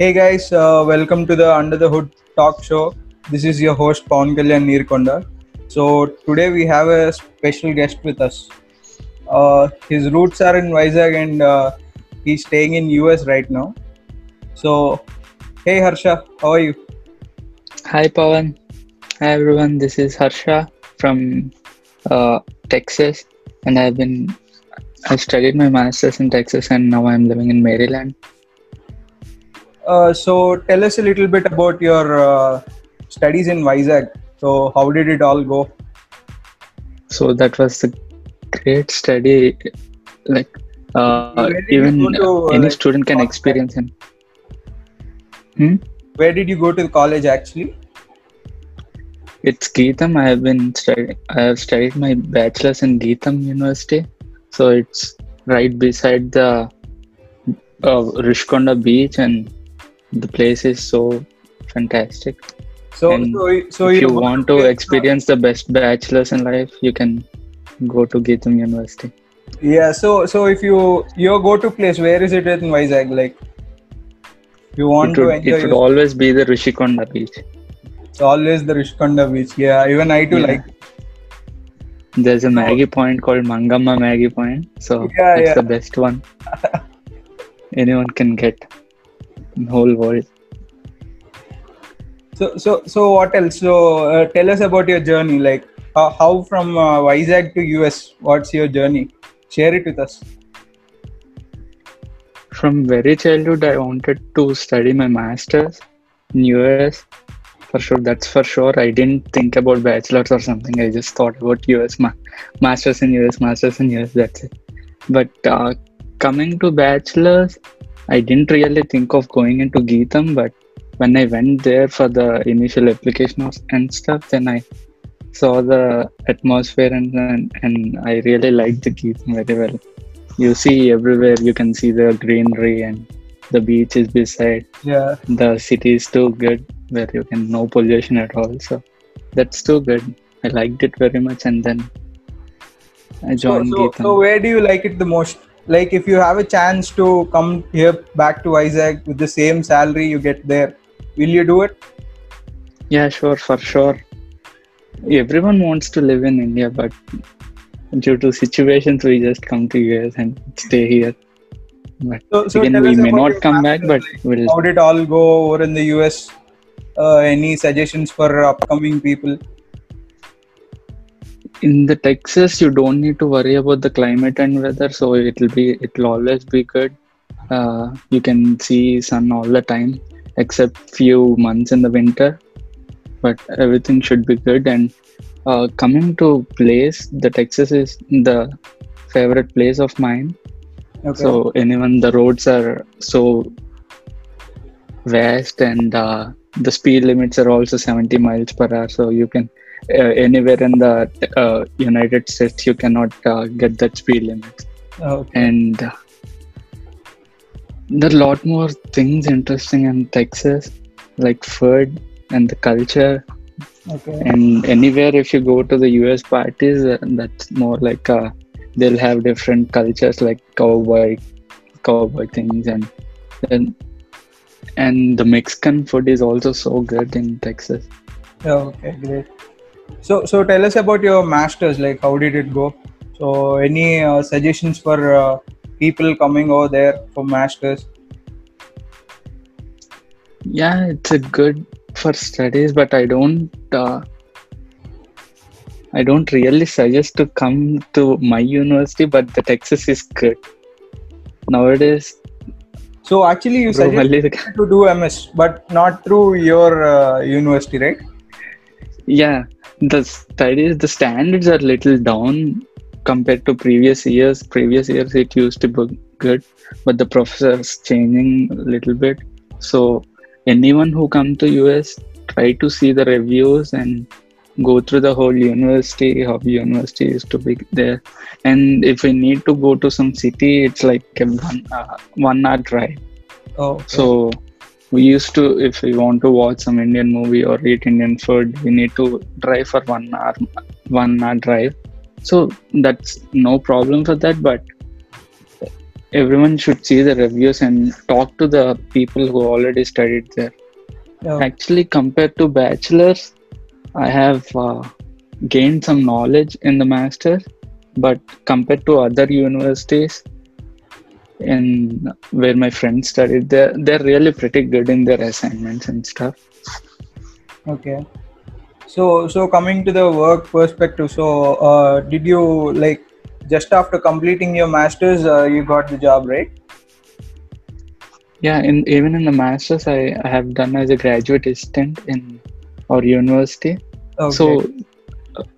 Hey guys, uh, welcome to the Under the Hood talk show. This is your host Pawan Kalyan Neerkonda. So today we have a special guest with us. Uh, his roots are in Vizag and uh, he's staying in US right now. So, hey Harsha, how are you? Hi Pawan. Hi everyone. This is Harsha from uh, Texas, and I've been I studied my masters in Texas, and now I'm living in Maryland. Uh, so tell us a little bit about your uh, studies in Vizag. So how did it all go? So that was a great study. Like uh, Where did you even to, any student can experience it. Hmm? Where did you go to college actually? It's GITAM. I have been studying. I have studied my bachelor's in GITAM University. So it's right beside the uh, Rishikonda beach, and the place is so fantastic. So And so, so if you want to to experience the best bachelor's in life, you can go to GITAM University. Yeah, so so if you your go-to place, where is it in Vizag? Like, you want It to would, enjoy it would always be the Rishikonda beach. it's always the Rishikonda beach. Yeah, even I too Yeah. like. There's a Maggie oh. Point called Mangamma Maggie Point, so Yeah, that's yeah. the best one. Anyone can get in whole world. So so so what else? So uh, tell us about your journey. Like, how, how from uh, Vizag to US? What's your journey? Share it with us. From very childhood, I wanted to study my masters in US. For sure, that's for sure. I didn't think about bachelor's or something. I just thought about US ma- masters in US, masters in US. That's it. But uh, coming to bachelor's, I didn't really think of going into GITAM. But when I went there for the initial application of- and stuff, then I saw the atmosphere and and, and I really liked the GITAM very well you see everywhere you can see the greenery and the beach is beside Yeah. the city is too good where you can no pollution at all so that's too good i liked it very much and then i joined so, GITAM. so where do you like it the most? Like, if you have a chance to come here back to Vizag with the same salary you get there, will you do it? yeah sure for sure everyone wants to live in india but due to situations we just come to us and stay here but So, so again we may not come back but we'll how did all go over in the US? Uh, any suggestions for upcoming people? In the Texas, you don't need to worry about the climate and weather, so it'll be it'll always be good. Uh, you can see sun all the time, except few months in the winter, but everything should be good. And uh, coming to place, the Texas is the favorite place of mine. Okay. So anyone, the roads are so vast, and uh, the speed limits are also 70 miles per hour. So you can anywhere in the uh, United States, you cannot uh, get that speed limit. okay. And uh, there are a lot more things interesting in Texas, like food and the culture. Okay. And anywhere, if you go to the US parties, uh, that's more like uh, they'll have different cultures, like cowboy, cowboy things, and and and the Mexican food is also so good in Texas. Okay, great. So, so tell us about your masters. Like, how did it go? So, any uh, suggestions for uh, people coming over there for masters? Yeah, it's a good for studies, but I don't. Uh, I don't really suggest to come to my university, but the Texas is good nowadays. So, actually, you Bro, suggest to do MS, but not through your uh, university, right? yeah, the studies, the standards are little down compared to previous years. Previous years it used to be good, but the professors changing a little bit. So anyone who come to US, try to see the reviews and go through the whole university, how university is to be there. And if we need to go to some city, it's like a one, uh, one hour drive. Oh, okay. So we used to, if we want to watch some Indian movie or eat Indian food, we need to drive for one hour, one hour drive. So that's no problem for that. But everyone should see the reviews and talk to the people who already studied there. Actually, compared to bachelors, I have uh, gained some knowledge in the masters, but compared to other universities in where my friends studied, they're they're really pretty good in their assignments and stuff. Okay. So so coming to the work perspective, so uh, did you like just after completing your masters, uh, you got the job, right? Yeah, in even in the masters, I, I have done as a graduate assistant in our university. Okay. So,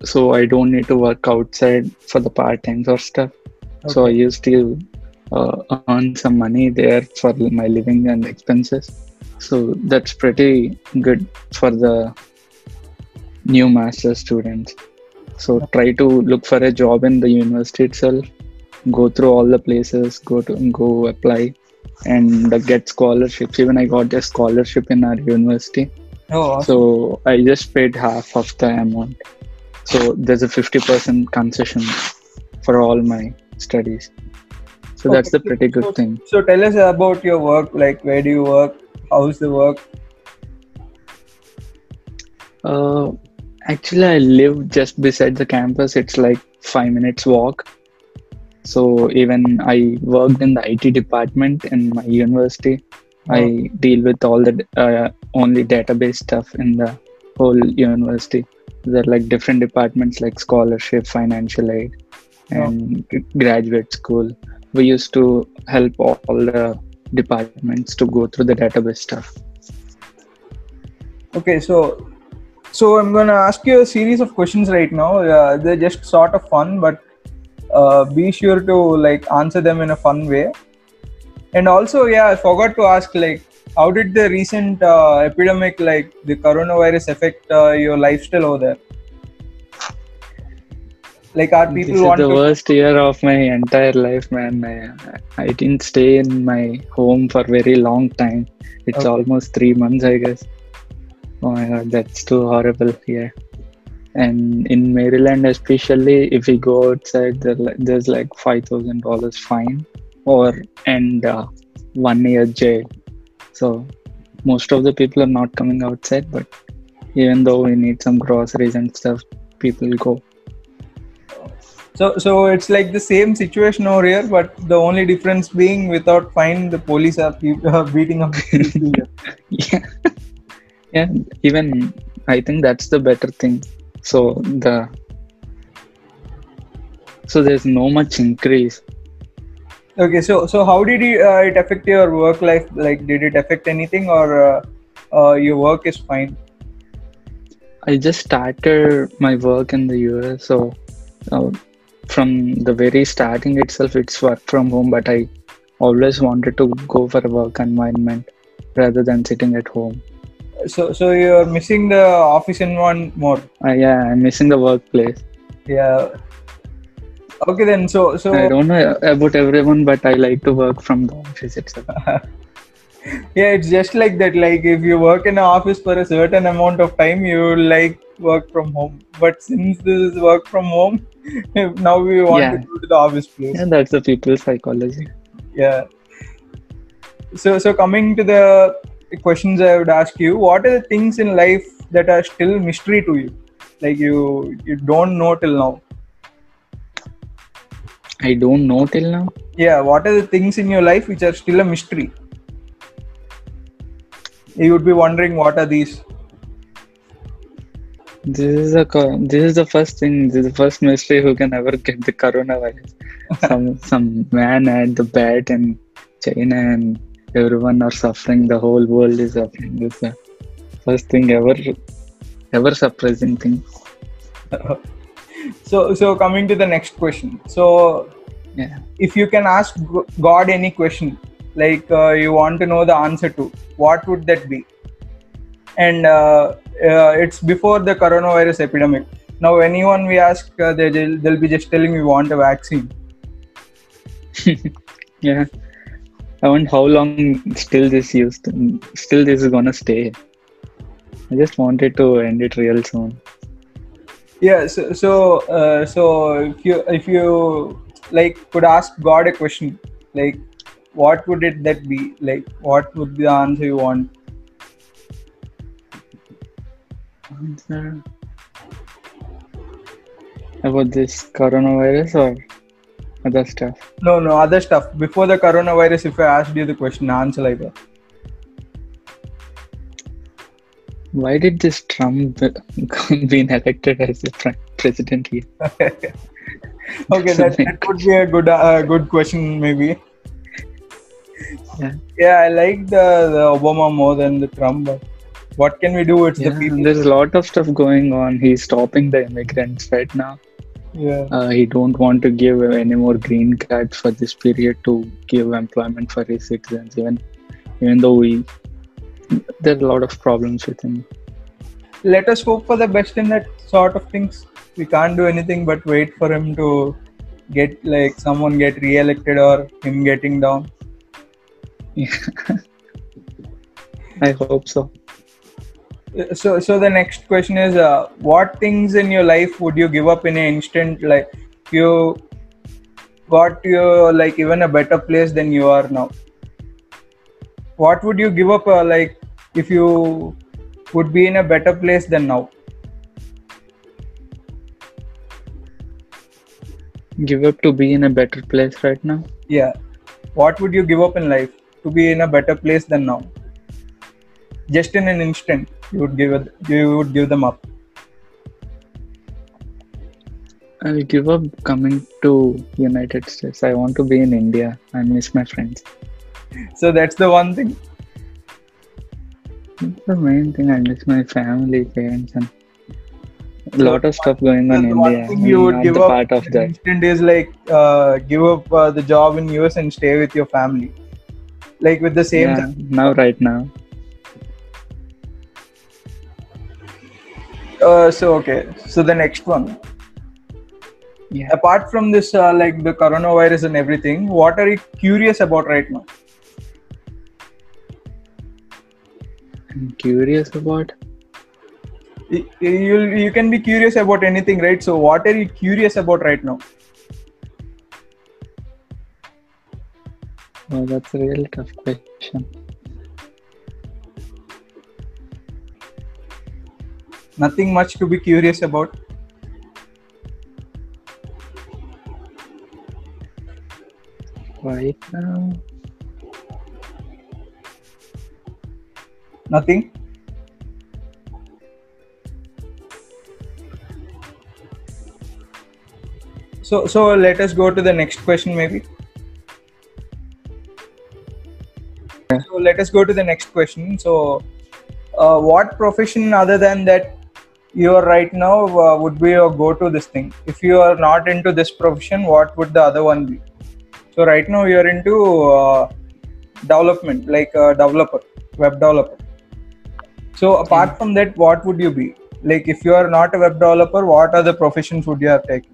so I don't need to work outside for the part times or stuff. okay. So I used to uh, earn some money there for my living and expenses. So that's pretty good for the new master students. So try to look for a job in the university itself. Go through all the places. Go to go apply and get scholarships. Even I got a scholarship in our university. oh, awesome. So I just paid half of the amount. So there's a 50% concession for all my studies. So that's the pretty good so- thing. So tell us about your work. Like, where do you work? How's the work? Uh, actually, I live just beside the campus. It's like five minutes walk. So even I worked in the IT department in my university. I deal with all the uh, only database stuff in the whole university. There are like different departments like scholarship, financial aid, and g- graduate school. We used to help all, the departments to go through the database stuff. Okay, so so I'm gonna ask you a series of questions right now. Uh, they're just sort of fun, but uh, be sure to like answer them in a fun way. And also, yeah, I forgot to ask like, how did the recent uh, epidemic, like the coronavirus, affect uh, your lifestyle over there? Like, are people this is the to? worst year of my entire life, man. I, I didn't stay in my home for very long time. It's Okay. almost three months, I guess. Oh my god, that's too horrible here. And in Maryland, especially, if we go outside, there's like five thousand dollars fine, or and uh, one year jail. So most of the people are not coming outside, but even though we need some groceries and stuff, people go. So, so it's like the same situation over here, but the only difference being without fine, the police are pe- uh, beating up yeah yeah even i think that's the better thing so the so there's no much increase Okay, so so how did it, uh, it affect your work life? Like, did it affect anything, or uh, uh, your work is fine? i just started my work in the us so uh, from the very starting itself it's work from home but i always wanted to go for a work environment rather than sitting at home So so you're missing the office environment more. uh, yeah i'm missing the workplace Yeah. Okay then. So so i don't know about everyone but i like to work from the office itself yeah, it's just like that. Like if you work in an office for a certain amount of time, you like work from home. But since this is work from home, now we want Yeah. to go to the office place. yeah that's the people's psychology. Yeah. So so coming to the questions i would ask you what are the things in life that are still mystery to you? Like you you don't know till now. I don't know till now? Yeah what are the things in your life which are still a mystery? You would be wondering what are these This is a this is the first thing. This is the first mystery who can ever get the coronavirus. some some man at the bat in China and everyone are suffering. The whole world is suffering. This is the first thing ever ever surprising thing. so so coming to the next question so Yeah. if you can ask god any question like uh, you want to know the answer to what would that be and uh, it's before the coronavirus epidemic now anyone we ask uh, they, they'll, they'll be just telling we want a vaccine Yeah. I wonder how long still this used still this is gonna stay. I just wanted to end it real soon. yeah so so uh, so if you if you like could ask god a question Like, what would it that be? Like, what would be the answer you want? Answer about this coronavirus or other stuff. No, no, other stuff. Before the coronavirus, if I asked you the question, answer like that. Why did this Trump being elected as the president here? okay, that, that would be a good uh, good question, maybe. Yeah. Yeah, I like the, the Obama more than the Trump, but what can we do? It's Yeah, the people. there's a lot of stuff going on. He's stopping the immigrants right now. Yeah. Uh, he don't want to give any more green cards for this period to give employment for his citizens. Even even though we there are a lot of problems with him. Let us hope for the best in that sort of things. We can't do anything but wait for him to get like someone get re-elected or him getting down. I hope so. So so the next question is uh, what things in your life would you give up in an instant? Like you got your like even a better place than you are now what would you give up uh, like if you would be in a better place than now? Give up to be in a better place right now. yeah. What would you give up in life to be in a better place than now just in an instant you would give it you would give them up I'll give up coming to United States. I want to be in India. I miss my friends. so that's the one thing That's the main thing. I miss my family, parents, and a lot of stuff going on in one India. thing you would give up part of that. instant is like uh, give up uh, the job in US and stay with your family, like with the same. Yeah, now, right now. Uh, so okay, so the next one. Yeah. Apart from this, uh, like the coronavirus and everything, what are you curious about right now? I'm curious about. You you can be curious about anything, right? So what are you curious about right now? Oh, that's a really tough question. Nothing much to be curious about. Right now, Nothing. So so let us go to the next question maybe. So let us go to the next question. So uh, what profession other than that you are right now uh, would be your go-to this thing? If you are not into this profession, what would the other one be? So right now you are into uh, development, like a developer, web developer. So apart from that, what would you be? Like if you are not a web developer, what other professions would you have taken?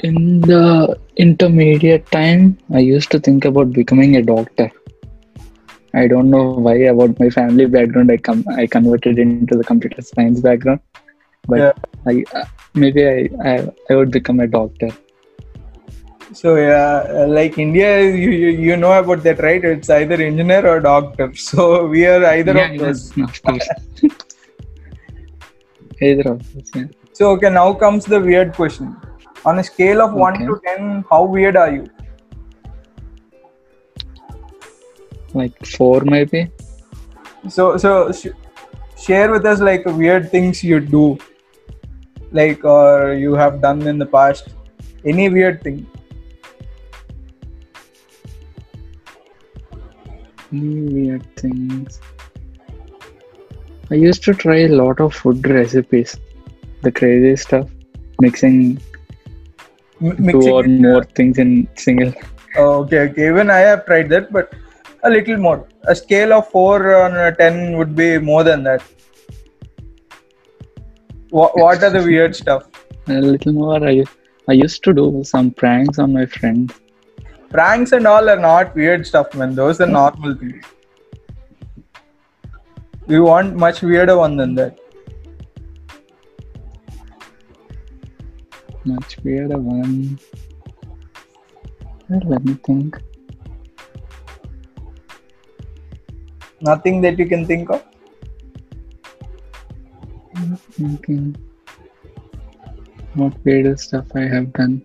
in the intermediate time, I used to think about becoming a doctor. I don't know why about my family background. I come I converted into the computer science background, but Yeah. I uh, maybe I, I I would become a doctor. So yeah, uh, like India, you, you you know about that, right? It's either engineer or doctor. So we are either yeah, of those. yes, of course. Either of us, yeah. So okay, now comes the weird question. On a scale of one to ten, how weird are you? Like four maybe. So so sh- share with us like weird things you do, like or you have done in the past. Any weird thing? Any weird things. I used to try a lot of food recipes. The crazy stuff. Mixing M- two or more things in single. Oh, okay, okay. Even I have tried that, but a little more. A scale of four on ten would be more than that. What, what are the weird stuff? A little more. I I used to do some pranks on my friends. Pranks and all are not weird stuff, man. Those are normal things. We want much weirder one than that. Much weirder one. Well, let me think. Nothing that you can think of? Thinking what weird stuff I have done.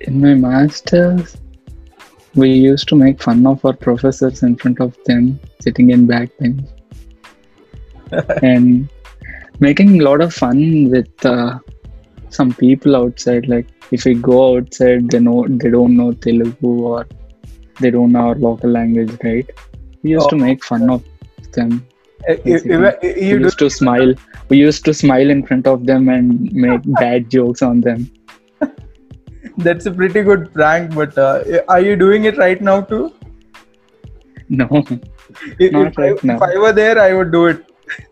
In my masters, we used to make fun of our professors in front of them, sitting in backbench, and making a lot of fun with uh, some people outside. Like if we go outside, they know they don't know Telugu or they don't know our local language, right? We used to Oh. make fun of them. Uh, You, you, you we used to smile. We used to smile in front of them and make bad jokes on them. that's a pretty good prank, but uh, are you doing it right now too? No, If, Not if I, right now. if I were there, I would do it.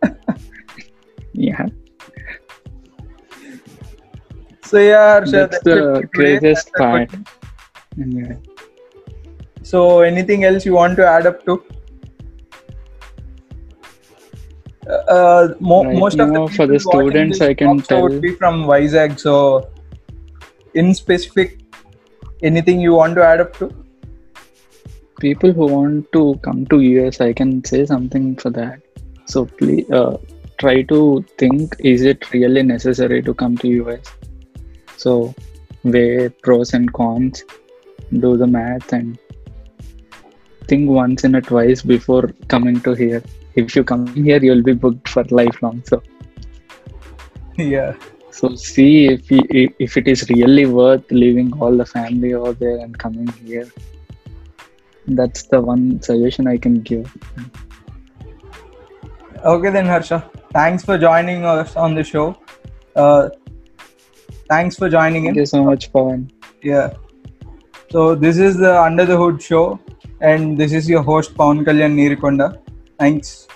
yeah, So yeah, Harsha, that's it the craziest That's part. question. So anything else you want to add up to? Uh, uh, mo- Right most of the for the students, I can show would be from Vizag. So, in specific, anything you want to add up to? people who want to come to US, I can say something for that. So please uh, try to think: Is it really necessary to come to US? So weigh pros and cons, do the math, and think once and twice before coming to here. If you come here, you'll be booked for lifelong. So yeah. so see if you, if it is really worth leaving all the family over there and coming here. That's the one suggestion I can give. Okay then, Harsha. Thanks for joining us on the show. Uh, thanks for joining Thank in. you so much, Pawan. Yeah. So this is the Under the Hood show, and this is your host Pawan Kalyan Neerikonda. Thanks.